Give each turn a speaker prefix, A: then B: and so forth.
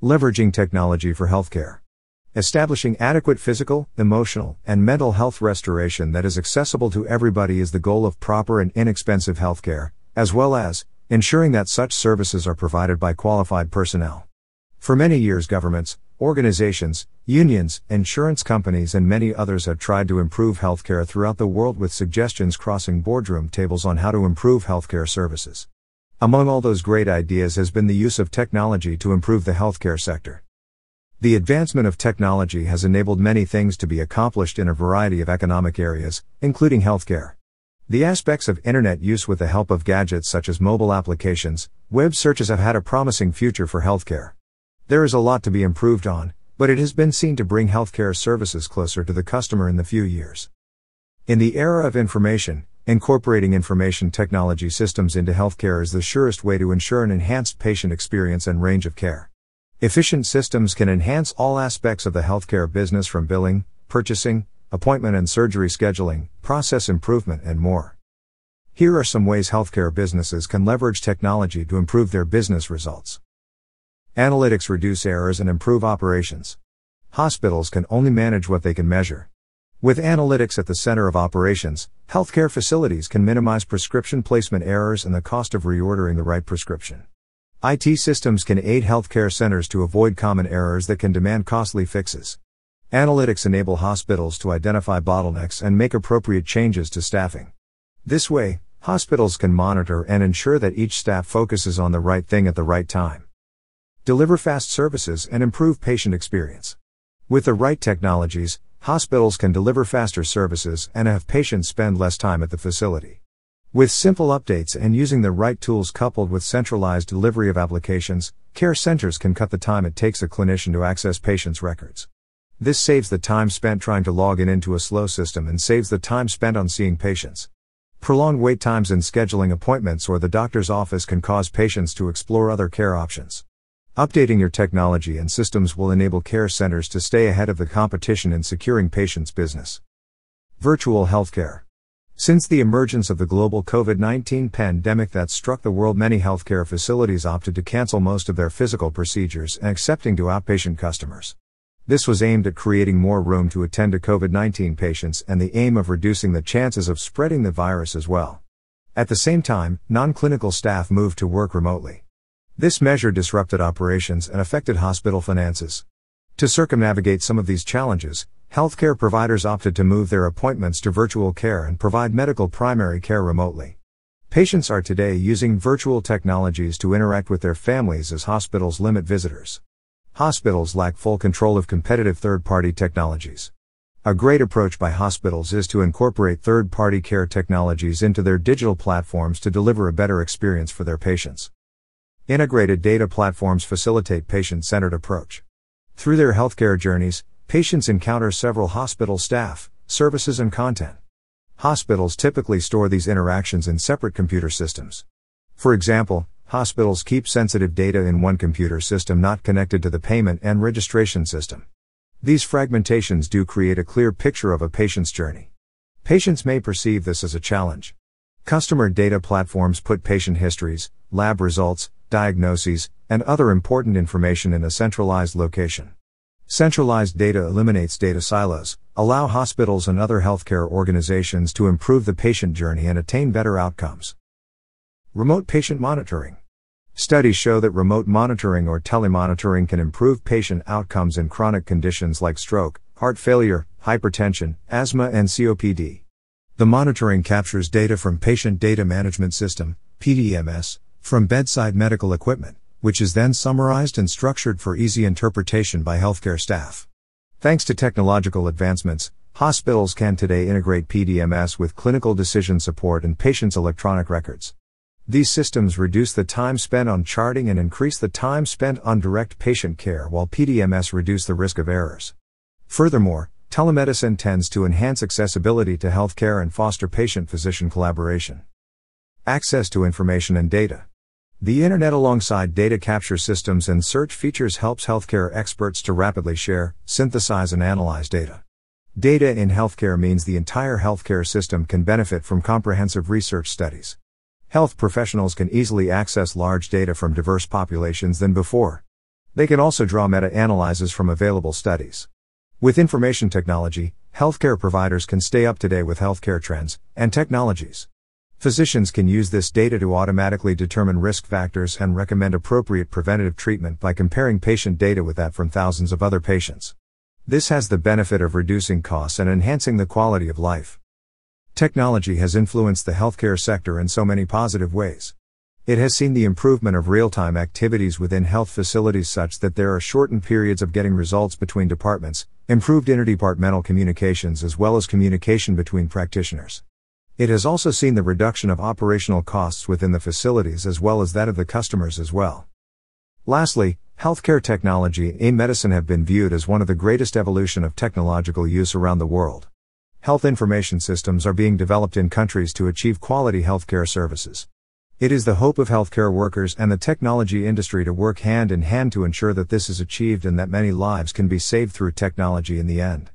A: Leveraging technology for healthcare. Establishing adequate physical, emotional, and mental health restoration that is accessible to everybody is the goal of proper and inexpensive healthcare, as well as ensuring that such services are provided by qualified personnel. For many years, governments, organizations, unions, insurance companies, and many others have tried to improve healthcare throughout the world with suggestions crossing boardroom tables on how to improve healthcare services. Among all those great ideas has been the use of technology to improve the healthcare sector. The advancement of technology has enabled many things to be accomplished in a variety of economic areas, including healthcare. The aspects of internet use with the help of gadgets such as mobile applications, web searches have had a promising future for healthcare. There is a lot to be improved on, but it has been seen to bring healthcare services closer to the customer in the few years. In the era of information, Incorporating information technology systems into healthcare is the surest way to ensure an enhanced patient experience and range of care. Efficient systems can enhance all aspects of the healthcare business from billing, purchasing, appointment and surgery scheduling, process improvement, and more. Here are some ways healthcare businesses can leverage technology to improve their business results. Analytics reduce errors and improve operations. Hospitals can only manage what they can measure. With analytics at the center of operations, healthcare facilities can minimize prescription placement errors and the cost of reordering the right prescription. IT systems can aid healthcare centers to avoid common errors that can demand costly fixes. Analytics enable hospitals to identify bottlenecks and make appropriate changes to staffing. This way, hospitals can monitor and ensure that each staff focuses on the right thing at the right time. Deliver fast services and improve patient experience. With the right technologies, hospitals can deliver faster services and have patients spend less time at the facility. With simple updates and using the right tools coupled with centralized delivery of applications, care centers can cut the time it takes a clinician to access patients' records. This saves the time spent trying to log in into a slow system and saves the time spent on seeing patients. Prolonged wait times in scheduling appointments or the doctor's office can cause patients to explore other care options. Updating your technology and systems will enable care centers to stay ahead of the competition in securing patients' business. Virtual healthcare. Since the emergence of the global COVID 19 pandemic that struck the world, many healthcare facilities opted to cancel most of their physical procedures and accepting to outpatient customers. This was aimed at creating more room to attend to COVID 19 patients and the aim of reducing the chances of spreading the virus as well. At the same time, non clinical staff moved to work remotely. This measure disrupted operations and affected hospital finances. To circumnavigate some of these challenges, healthcare providers opted to move their appointments to virtual care and provide medical primary care remotely. Patients are today using virtual technologies to interact with their families as hospitals limit visitors. Hospitals lack full control of competitive third party technologies. A great approach by hospitals is to incorporate third party care technologies into their digital platforms to deliver a better experience for their patients. Integrated data platforms facilitate patient centered approach. Through their healthcare journeys, patients encounter several hospital staff, services, and content. Hospitals typically store these interactions in separate computer systems. For example, hospitals keep sensitive data in one computer system not connected to the payment and registration system. These fragmentations do create a clear picture of a patient's journey. Patients may perceive this as a challenge. Customer data platforms put patient histories, lab results, diagnoses, and other important information in a centralized location. Centralized data eliminates data silos, allow hospitals and other healthcare organizations to improve the patient journey and attain better outcomes. Remote patient monitoring. Studies show that remote monitoring or telemonitoring can improve patient outcomes in chronic conditions like stroke, heart failure, hypertension, asthma, and COPD. The monitoring captures data from Patient Data Management System, PDMS, from bedside medical equipment, which is then summarized and structured for easy interpretation by healthcare staff. Thanks to technological advancements, hospitals can today integrate PDMS with clinical decision support and patients' electronic records. These systems reduce the time spent on charting and increase the time spent on direct patient care while PDMS reduce the risk of errors. Furthermore, telemedicine tends to enhance accessibility to healthcare and foster patient physician collaboration. Access to information and data. The Internet alongside data capture systems and search features helps healthcare experts to rapidly share, synthesize, and analyze data. Data in healthcare means the entire healthcare system can benefit from comprehensive research studies. Health professionals can easily access large data from diverse populations than before. They can also draw meta analyses from available studies. With information technology, healthcare providers can stay up to date with healthcare trends and technologies. Physicians can use this data to automatically determine risk factors and recommend appropriate preventative treatment by comparing patient data with that from thousands of other patients. This has the benefit of reducing costs and enhancing the quality of life. Technology has influenced the healthcare sector in so many positive ways. It has seen the improvement of real time activities within health facilities such that there are shortened periods of getting results between departments, improved interdepartmental communications, as well as communication between practitioners. It has also seen the reduction of operational costs within the facilities as well as that of the customers as well. Lastly, healthcare technology and medicine have been viewed as one of the greatest evolution of technological use around the world. Health information systems are being developed in countries to achieve quality healthcare services. It is the hope of healthcare workers and the technology industry to work hand in hand to ensure that this is achieved and that many lives can be saved through technology in the end.